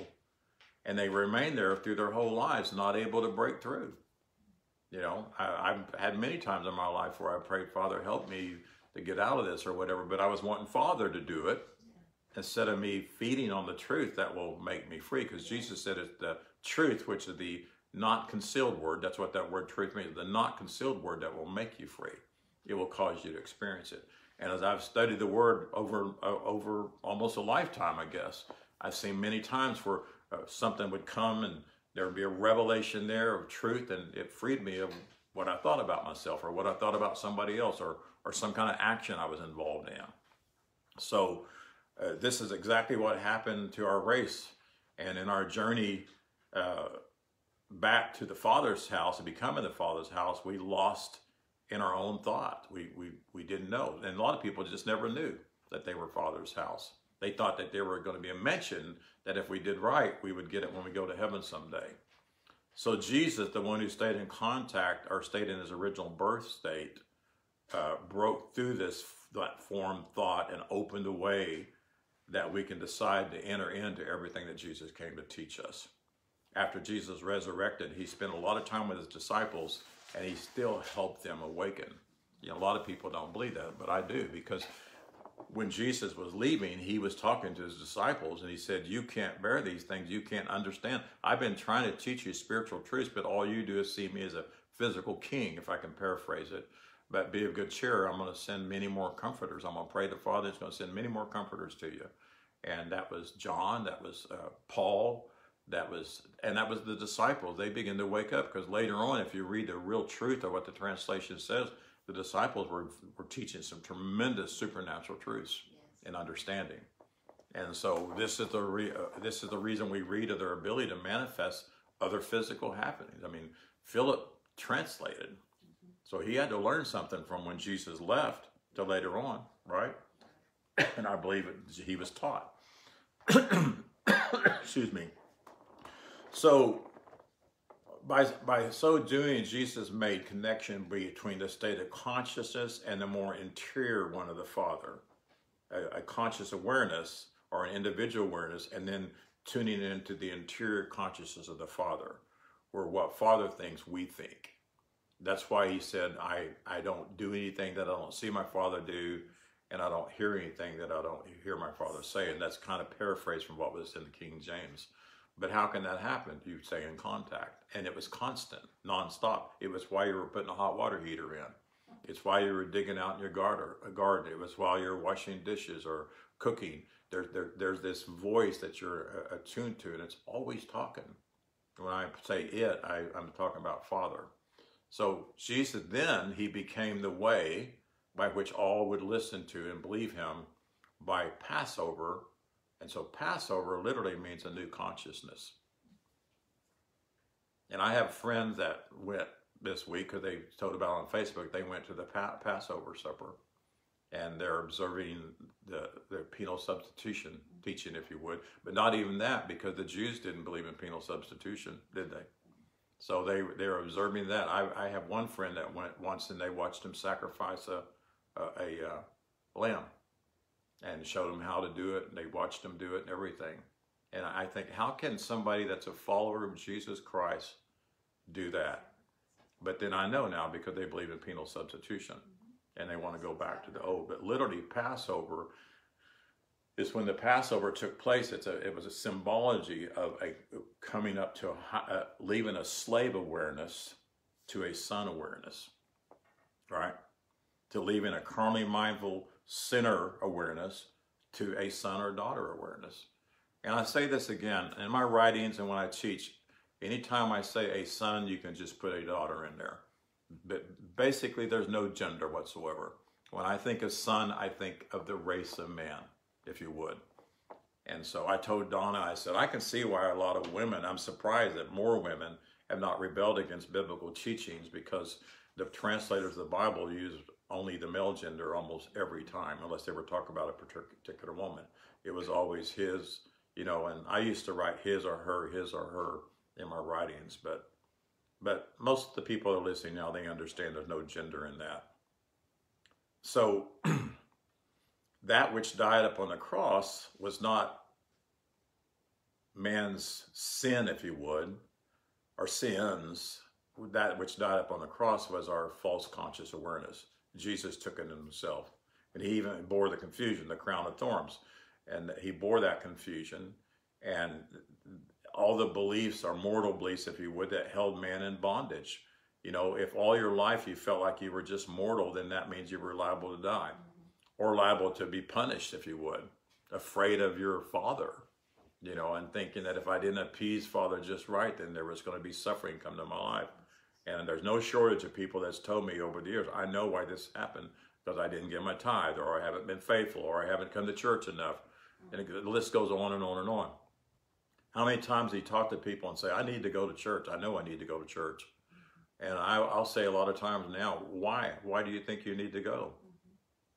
and they remain there through their whole lives, not able to break through. You know, I, I've had many times in my life where I prayed, Father, help me to get out of this or whatever, but I was wanting Father to do it instead of me feeding on the truth that will make me free. Because Jesus said it's the truth, which is the not concealed word. That's what that word truth means. The not concealed word that will make you free. It will cause you to experience it. And as I've studied the word over uh, over almost a lifetime, I guess I've seen many times where uh, something would come and there would be a revelation there of truth, and it freed me of what I thought about myself or what I thought about somebody else or or some kind of action I was involved in. So uh, this is exactly what happened to our race, and in our journey. Uh, back to the Father's house and becoming the Father's house, we lost in our own thought. We, we, we didn't know. And a lot of people just never knew that they were Father's house. They thought that there were going to be a mention that if we did right, we would get it when we go to heaven someday. So Jesus, the one who stayed in contact or stayed in his original birth state, uh, broke through this that formed thought and opened a way that we can decide to enter into everything that Jesus came to teach us after Jesus resurrected, he spent a lot of time with his disciples and he still helped them awaken. You know, a lot of people don't believe that, but I do because when Jesus was leaving, he was talking to his disciples and he said, You can't bear these things. You can't understand. I've been trying to teach you spiritual truths, but all you do is see me as a physical king, if I can paraphrase it. But be of good cheer. I'm going to send many more comforters. I'm going to pray the Father is going to send many more comforters to you. And that was John, that was uh, Paul, that was and that was the disciples. They begin to wake up because later on if you read the real truth of what the translation says the disciples were, were teaching some tremendous supernatural truths yes. and understanding. And so this is the re, uh, this is the reason we read of their ability to manifest other physical happenings. I mean philip translated. Mm-hmm. so he had to learn something from when jesus left to later on right? And i believe it, he was taught. (coughs) Excuse me so, by, by so doing, Jesus made connection between the state of consciousness and the more interior one of the Father, a, a conscious awareness or an individual awareness, and then tuning into the interior consciousness of the Father, where what Father thinks, we think. That's why he said, I, I don't do anything that I don't see my Father do, and I don't hear anything that I don't hear my Father say. And that's kind of paraphrased from what was in the King James. But how can that happen? You stay in contact. And it was constant, nonstop. It was why you were putting a hot water heater in. It's why you were digging out in your garden. It was while you're washing dishes or cooking. There, there, there's this voice that you're uh, attuned to, and it's always talking. When I say it, I, I'm talking about Father. So Jesus then, he became the way by which all would listen to and believe him by Passover and so Passover literally means a new consciousness. And I have friends that went this week because they told about on Facebook they went to the pa- Passover supper and they're observing the, the penal substitution teaching, if you would. But not even that because the Jews didn't believe in penal substitution, did they? So they they're observing that. I, I have one friend that went once and they watched him sacrifice a a, a uh, lamb and showed them how to do it, and they watched them do it and everything. And I think, how can somebody that's a follower of Jesus Christ do that? But then I know now because they believe in penal substitution and they want to go back to the old. But literally, Passover is when the Passover took place. It's a, it was a symbology of a coming up to a, uh, leaving a slave awareness to a son awareness, right? To leaving a carnally mindful sinner awareness to a son or daughter awareness. And I say this again in my writings and when I teach, anytime I say a son, you can just put a daughter in there. But basically, there's no gender whatsoever. When I think of son, I think of the race of man, if you would. And so I told Donna, I said, I can see why a lot of women, I'm surprised that more women have not rebelled against biblical teachings because the translators of the Bible use only the male gender almost every time, unless they were talking about a particular woman. It was always his, you know, and I used to write his or her, his or her in my writings, but but most of the people that are listening now, they understand there's no gender in that. So (clears throat) that which died upon the cross was not man's sin, if you would, our sins, that which died upon the cross was our false conscious awareness. Jesus took it himself. And he even bore the confusion, the crown of thorns. And he bore that confusion. And all the beliefs are mortal beliefs, if you would, that held man in bondage. You know, if all your life you felt like you were just mortal, then that means you were liable to die or liable to be punished, if you would, afraid of your father, you know, and thinking that if I didn't appease father just right, then there was going to be suffering come to my life. And there's no shortage of people that's told me over the years, I know why this happened because I didn't give my tithe, or I haven't been faithful, or I haven't come to church enough. And the list goes on and on and on. How many times he talked to people and say, I need to go to church. I know I need to go to church. And I, will say a lot of times now, why? Why do you think you need to go?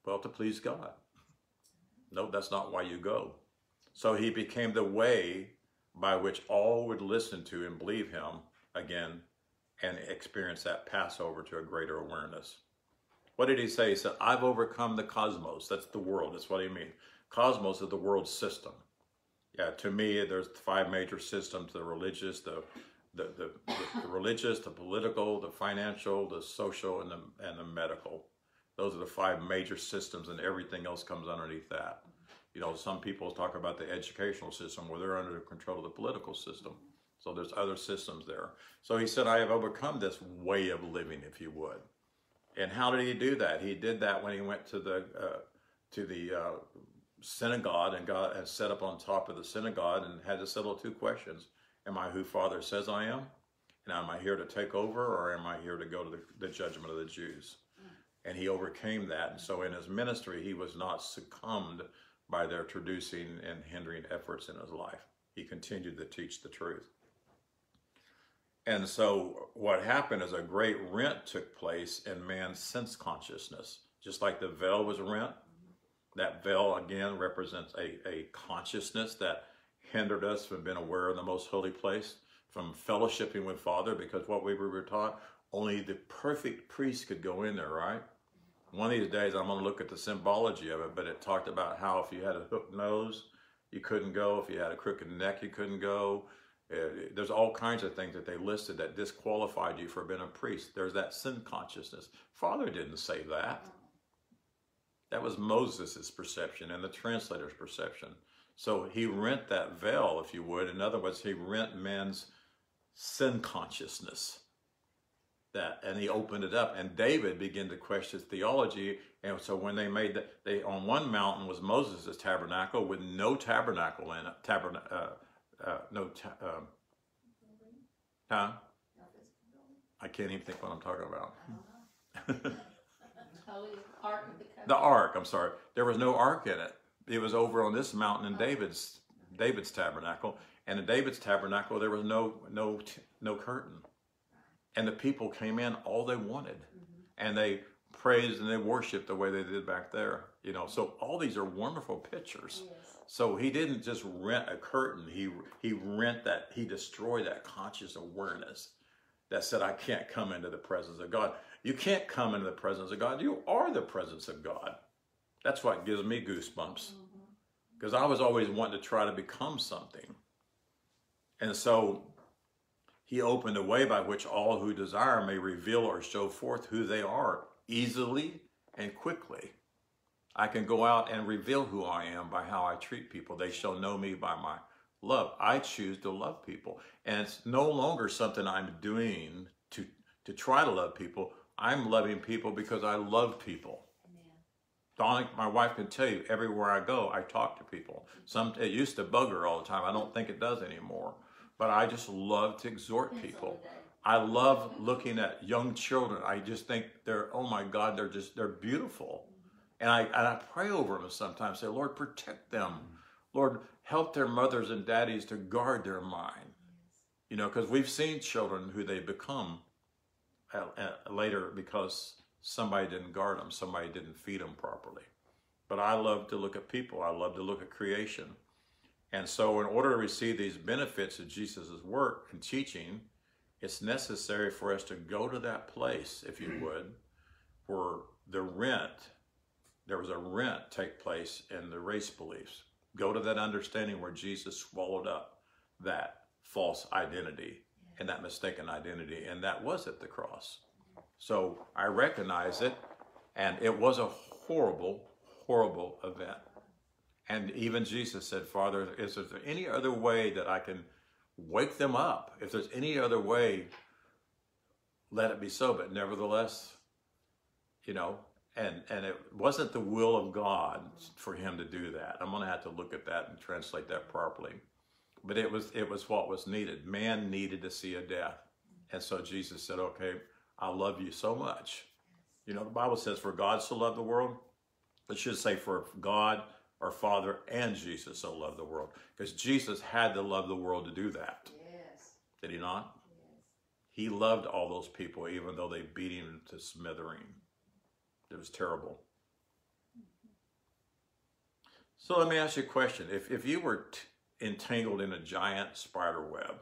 Well, to please God. No, that's not why you go. So he became the way by which all would listen to and believe him again and experience that Passover to a greater awareness. What did he say? He said, I've overcome the cosmos. That's the world. That's what he means. Cosmos is the world system. Yeah, to me, there's five major systems, the religious, the the, the, the, religious, the political, the financial, the social, and the, and the medical. Those are the five major systems, and everything else comes underneath that. You know, some people talk about the educational system where they're under the control of the political system. So there's other systems there. So he said, I have overcome this way of living, if you would. And how did he do that? He did that when he went to the uh, to the uh, synagogue and got and set up on top of the synagogue and had to settle two questions: Am I who Father says I am? And am I here to take over, or am I here to go to the, the judgment of the Jews? And he overcame that. And so in his ministry, he was not succumbed by their traducing and hindering efforts in his life. He continued to teach the truth. And so what happened is a great rent took place in man's sense consciousness. Just like the veil was rent, that veil again represents a, a consciousness that hindered us from being aware of the most holy place, from fellowshipping with Father, because what we were taught, only the perfect priest could go in there, right? One of these days I'm going to look at the symbology of it, but it talked about how if you had a hooked nose, you couldn't go. If you had a crooked neck, you couldn't go. Uh, there's all kinds of things that they listed that disqualified you for being a priest. There's that sin consciousness. Father didn't say that. That was Moses' perception and the translator's perception. So he rent that veil, if you would. In other words, he rent man's sin consciousness. That and he opened it up, and David began to question theology. And so when they made that, they on one mountain was Moses' tabernacle with no tabernacle in it, tabernacle. Uh, uh, no, um, huh? I can't even think what I'm talking about. Holy Ark of the ark. I'm sorry. There was no ark in it. It was over on this mountain in David's David's tabernacle, and in David's tabernacle there was no no no curtain, and the people came in all they wanted, and they praised and they worshiped the way they did back there. You know, so all these are wonderful pictures. Yes. So he didn't just rent a curtain. He he rent that. He destroyed that conscious awareness that said, "I can't come into the presence of God." You can't come into the presence of God. You are the presence of God. That's what gives me goosebumps mm-hmm. because I was always wanting to try to become something, and so he opened a way by which all who desire may reveal or show forth who they are easily and quickly. I can go out and reveal who I am by how I treat people. They shall know me by my love. I choose to love people. And it's no longer something I'm doing to, to try to love people. I'm loving people because I love people. Donna, my wife can tell you, everywhere I go, I talk to people. Some it used to bug her all the time. I don't think it does anymore. But I just love to exhort people. I love looking at young children. I just think they're, oh my God, they're just, they're beautiful. And I, and I pray over them sometimes, say, Lord, protect them. Lord, help their mothers and daddies to guard their mind. You know, because we've seen children who they become uh, uh, later because somebody didn't guard them, somebody didn't feed them properly. But I love to look at people, I love to look at creation. And so, in order to receive these benefits of Jesus' work and teaching, it's necessary for us to go to that place, if you would, where the rent, there was a rent take place in the race beliefs. Go to that understanding where Jesus swallowed up that false identity and that mistaken identity, and that was at the cross. So I recognize it, and it was a horrible, horrible event. And even Jesus said, Father, is there any other way that I can wake them up? If there's any other way, let it be so. But nevertheless, you know, and and it wasn't the will of God for him to do that. I'm going to have to look at that and translate that properly. But it was it was what was needed. Man needed to see a death, and so Jesus said, "Okay, I love you so much." You know, the Bible says, "For God so loved the world." It should say, "For God." Our Father and Jesus so loved the world. Because Jesus had to love the world to do that. Yes, Did he not? yes. He loved all those people, even though they beat him to smithering. It was terrible. So let me ask you a question. If, if you were t- entangled in a giant spider web,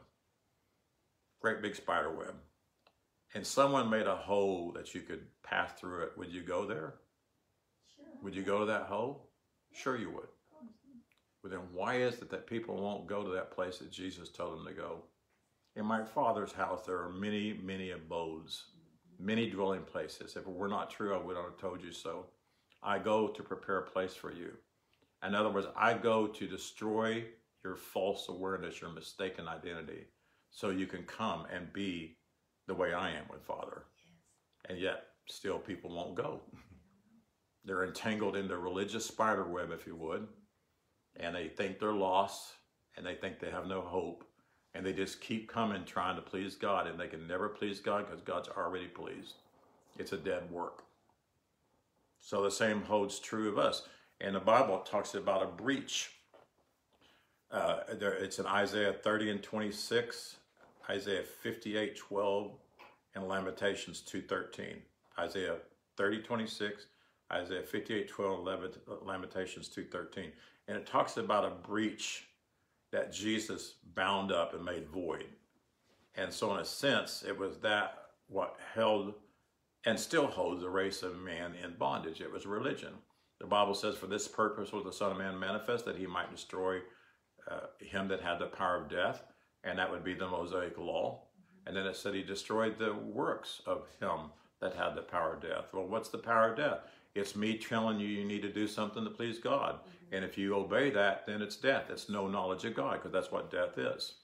great big spider web, and someone made a hole that you could pass through it, would you go there? Sure. Would you go to that hole? Sure, you would. But then why is it that people won't go to that place that Jesus told them to go? In my Father's house, there are many, many abodes, many dwelling places. If it were not true, I would not have told you so. I go to prepare a place for you. In other words, I go to destroy your false awareness, your mistaken identity, so you can come and be the way I am with Father. And yet, still, people won't go. (laughs) They're entangled in the religious spider web, if you would, and they think they're lost and they think they have no hope. And they just keep coming trying to please God, and they can never please God because God's already pleased. It's a dead work. So the same holds true of us. And the Bible talks about a breach. Uh, there, it's in Isaiah 30 and 26, Isaiah 58, 12, and Lamentations 2.13. Isaiah 30, 26, Isaiah 58, 12, 11, Lamentations 2.13. And it talks about a breach that Jesus bound up and made void. And so in a sense, it was that what held and still holds the race of man in bondage. It was religion. The Bible says, For this purpose was the Son of Man manifest, that he might destroy uh, him that had the power of death, and that would be the Mosaic law. And then it said he destroyed the works of him that had the power of death. Well, what's the power of death? It's me telling you you need to do something to please God. Mm-hmm. And if you obey that, then it's death. It's no knowledge of God, because that's what death is.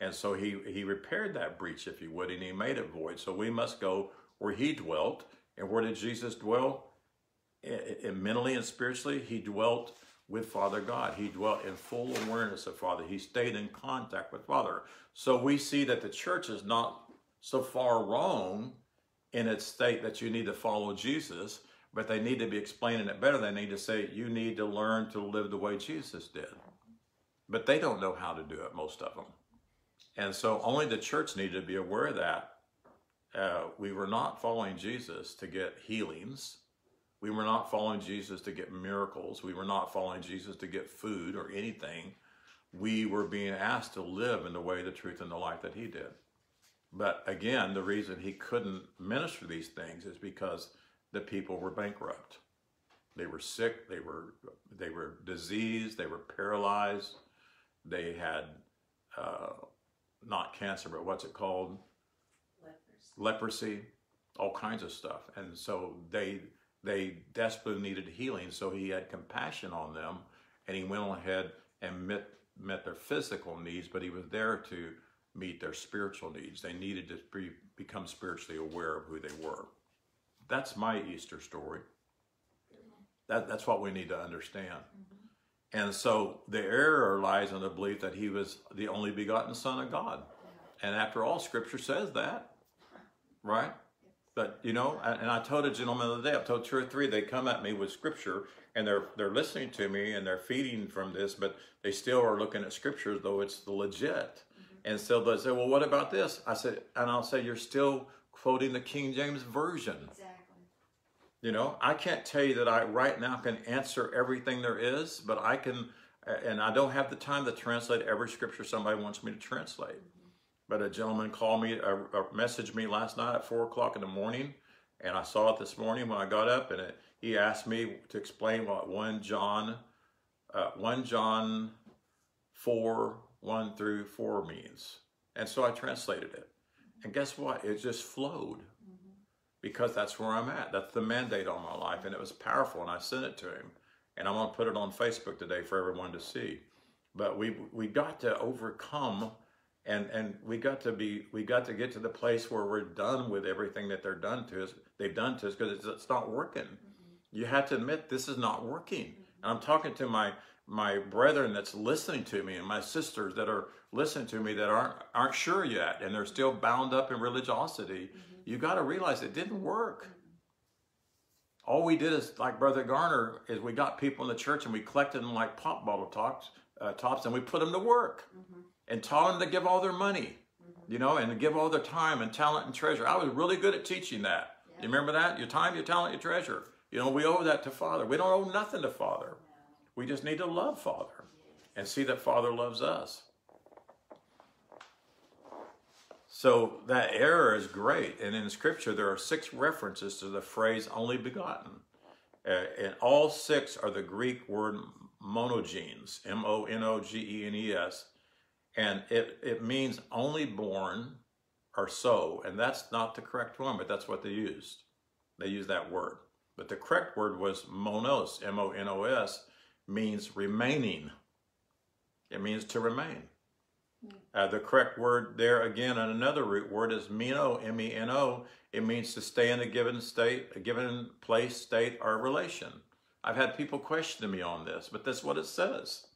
And so he, he repaired that breach, if you would, and he made it void. So we must go where he dwelt. And where did Jesus dwell? I- mentally and spiritually, he dwelt with Father God. He dwelt in full awareness of Father. He stayed in contact with Father. So we see that the church is not so far wrong in its state that you need to follow Jesus, but they need to be explaining it better. They need to say, you need to learn to live the way Jesus did. But they don't know how to do it, most of them. And so only the church needed to be aware of that. Uh, we were not following Jesus to get healings. We were not following Jesus to get miracles. We were not following Jesus to get food or anything. We were being asked to live in the way, the truth, and the life that he did. But again, the reason he couldn't minister these things is because the people were bankrupt. They were sick, they were they were diseased, they were paralyzed, they had uh, not cancer, but what's it called? leprosy, all kinds of stuff. And so they they desperately needed healing. So he had compassion on them, and he went ahead and met met their physical needs, but he was there to meet their spiritual needs. They needed to be, become spiritually aware of who they were. That's my Easter story. That, that's what we need to understand. Mm-hmm. And so the error lies in the belief that he was the only begotten Son of God. And after all, Scripture says that, right? But you know, and I told a gentleman the other day, I've told two or three, they come at me with Scripture and they're they're listening to me and they're feeding from this, but they still are looking at Scripture though it's the legit. Mm-hmm. And so they say, well, what about this? I said, and I'll say, you're still quoting the King James Version. Exactly. You know, I can't tell you that I right now can answer everything there is, but I can, and I don't have the time to translate every scripture somebody wants me to translate. But a gentleman called me, or, or messaged me last night at four o'clock in the morning, and I saw it this morning when I got up, and it, he asked me to explain what one John, uh, one John four 1 through 4 means. And so I translated it. And guess what? It just flowed because that's where I'm at. That's the mandate on my life. And it was powerful. And I sent it to him. And I'm going to put it on Facebook today for everyone to see. But we, we got to overcome and, and we got to be we got to get to the place where we're done with everything that they're done to us they've done to us because it's, it's not working mm-hmm. you have to admit this is not working mm-hmm. and i'm talking to my my brethren that's listening to me and my sisters that are listening to me that aren't aren't sure yet and they're still bound up in religiosity mm-hmm. You got to realize it didn't work. All we did is like brother garner is we got people in the church and we collected them like pop bottle tops uh, tops and we put them to work and taught them to give all their money you know and to give all their time and talent and treasure. I was really good at teaching that. You remember that? Your time your talent your treasure. You know we owe that to father. We don't owe nothing to father. We just need to love father and see that father loves us so that error is great. And in scripture there are six references to the phrase only begotten. Uh, and all six are the greek word monogenes m-o-n-o-g-e-n-e-s and it, it means only born or so. And that's not the correct one but that's what they used. They used that word. But the correct word was monos m-o-n-o-s means remaining. It means to remain uh, the correct word there again and another root word is meno m-e-n-o it means to stay in a given state a given place state or relation i've had people question me on this but that's what it says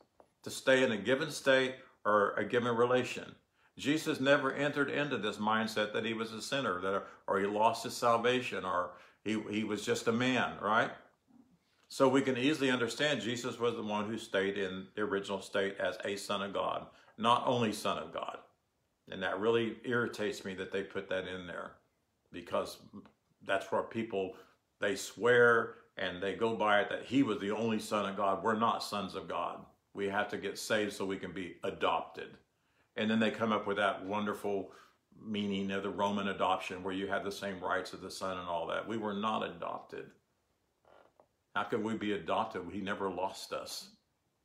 to stay in a given state or a given relation. Jesus never entered into this mindset that he was a sinner, that or he lost his salvation, or he, he was just a man, right? So we can easily understand Jesus was the one who stayed in the original state as a son of God, not only son of God. And that really irritates me that they put that in there because that's where people they swear and they go by it that he was the only son of God. We're not sons of God. We have to get saved so we can be adopted. And then they come up with that wonderful meaning of the Roman adoption where you have the same rights of the son and all that. We were not adopted. How could we be adopted? He never lost us.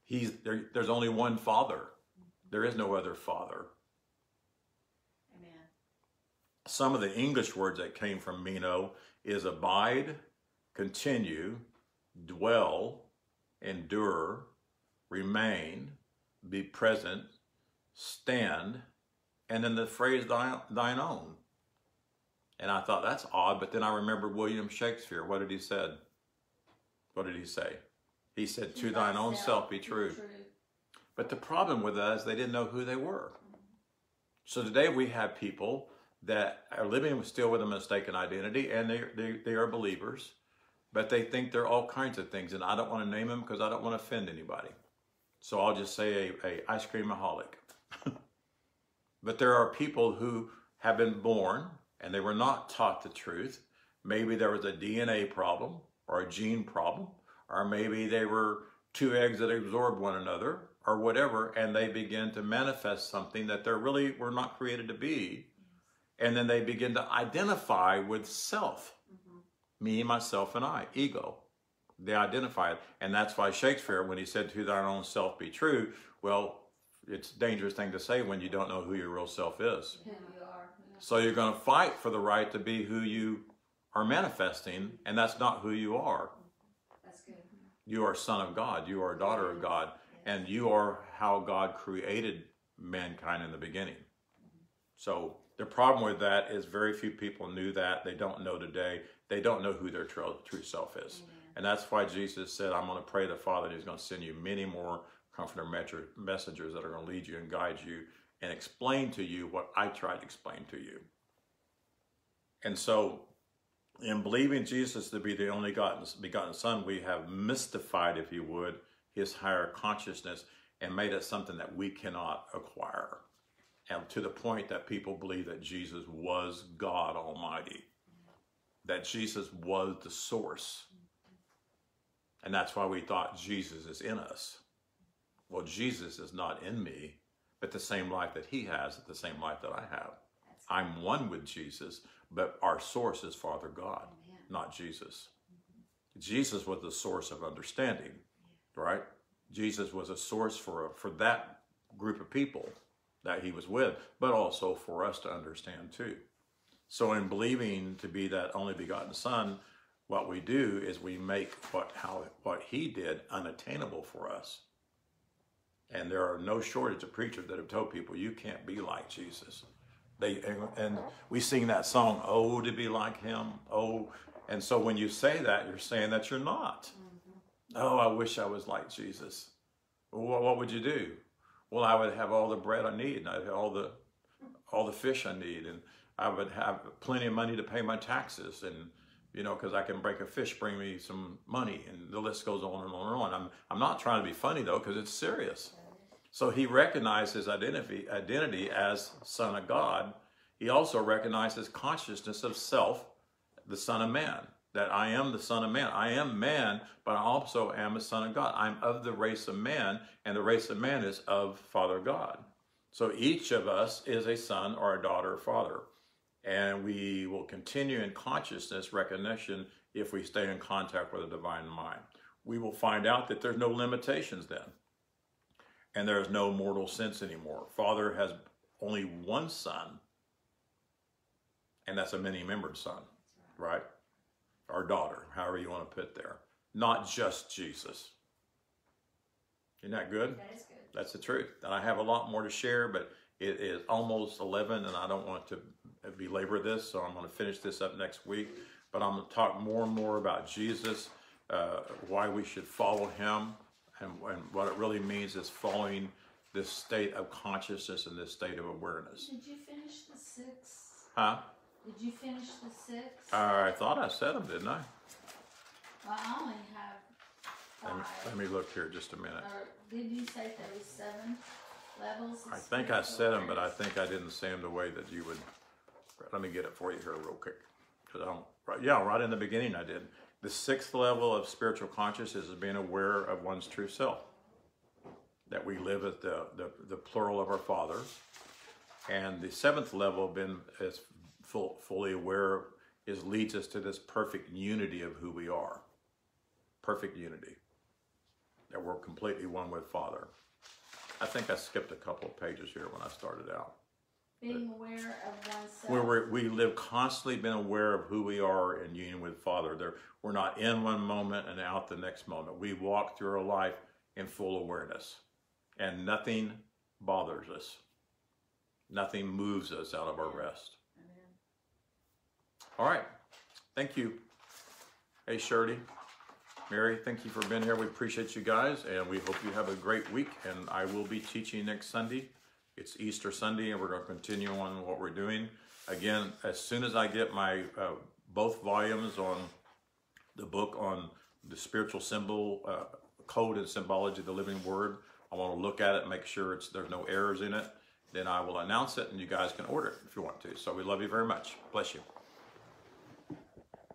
He's there, there's only one father. There is no other father. Amen. Some of the English words that came from meno is abide, continue, dwell, endure, remain, be present, stand, and then the phrase thine, own. And I thought that's odd, but then I remembered William Shakespeare. What did he said? What did he say? He said, "To thine own self be true." But the problem with is they didn't know who they were. So today we have people that are living still with a mistaken identity, and they they, they are believers, but they think they're all kinds of things, and I don't want to name them because I don't want to offend anybody. So I'll just say a, a ice creamaholic. (laughs) but there are people who have been born and they were not taught the truth. Maybe there was a DNA problem or a gene problem, or maybe they were two eggs that absorbed one another or whatever, and they begin to manifest something that they really were not created to be. And then they begin to identify with self, mm-hmm. me, myself, and I, ego they identify it. And that's why Shakespeare, when he said, To thine own self be true, well, it's a dangerous thing to say when you don't know who your real self is. Who you are. yeah. So you're going to fight for the right to be who you are manifesting, and that's not who you are. Mm-hmm. That's good. You are a son of God, you are a daughter of mm-hmm. God, and you are how God created mankind in the beginning. So the problem with that is very few people knew that. They don't know today. They don't know who their true, true self is. And that's why Jesus said, I'm going to pray the Father, and He's going to send you many more comforter messengers that are going to lead you and guide you and explain to you what I tried to explain to you. And so, in believing Jesus to be the only begotten Son, we have mystified, if you would, His higher consciousness and made it something that we cannot acquire. And to the point that people believe that Jesus was God Almighty, that Jesus was the source. And that's why we thought Jesus is in us. Well, Jesus is not in me, but the same life that he has, the same life that I have. I'm one with Jesus, but our source is Father God, Amen. not Jesus. Jesus was the source of understanding, right? Jesus was a source for for that group of people that he was with, but also for us to understand too. So, in believing to be that only begotten Son, what we do is we make what how what he did unattainable for us. And there are no shortage of preachers that have told people you can't be like Jesus. They and we sing that song, "Oh, to be like Him." Oh, and so when you say that, you're saying that you're not. Mm-hmm. Oh, I wish I was like Jesus. Well, what would you do? Well, I would have all the bread I need, and I'd have all the all the fish I need, and I would have plenty of money to pay my taxes, and you know, because I can break a fish, bring me some money, and the list goes on and on and on. I'm I'm not trying to be funny though, because it's serious. So he recognized his identity identity as Son of God. He also recognized his consciousness of self, the Son of Man. That I am the Son of Man. I am man, but I also am a Son of God. I'm of the race of man, and the race of man is of Father God. So each of us is a son or a daughter or father. And we will continue in consciousness recognition if we stay in contact with the divine mind. We will find out that there's no limitations then. And there is no mortal sense anymore. Father has only one son, and that's a many membered son, right? Or daughter, however you want to put there. Not just Jesus. Isn't that good? That is good. That's the truth. And I have a lot more to share, but it is almost 11 and I don't want to belabor this, so I'm going to finish this up next week. But I'm going to talk more and more about Jesus, uh, why we should follow him, and, and what it really means is following this state of consciousness and this state of awareness. Did you finish the six? Huh? Did you finish the six? I thought I said them, didn't I? Well, I only have Let me, five. let me look here just a minute. Or did you say there was seven levels? I think I said them, but I think I didn't say them the way that you would. Let me get it for you here real quick. Cause I don't, right, yeah, right in the beginning I did. The sixth level of spiritual consciousness is being aware of one's true self. That we live at the, the, the plural of our Father. And the seventh level been is full, fully aware is leads us to this perfect unity of who we are. Perfect unity. That we're completely one with Father. I think I skipped a couple of pages here when I started out. Being aware of oneself. Where we're, we live constantly being aware of who we are in union with Father. There, we're not in one moment and out the next moment. We walk through our life in full awareness, and nothing bothers us. Nothing moves us out of our rest. All right. Thank you. Hey, Shirley, Mary, thank you for being here. We appreciate you guys, and we hope you have a great week. And I will be teaching next Sunday. It's Easter Sunday, and we're going to continue on what we're doing. Again, as soon as I get my uh, both volumes on the book on the spiritual symbol uh, code and symbology of the living word, I want to look at it, make sure it's there's no errors in it. Then I will announce it, and you guys can order it if you want to. So we love you very much. Bless you.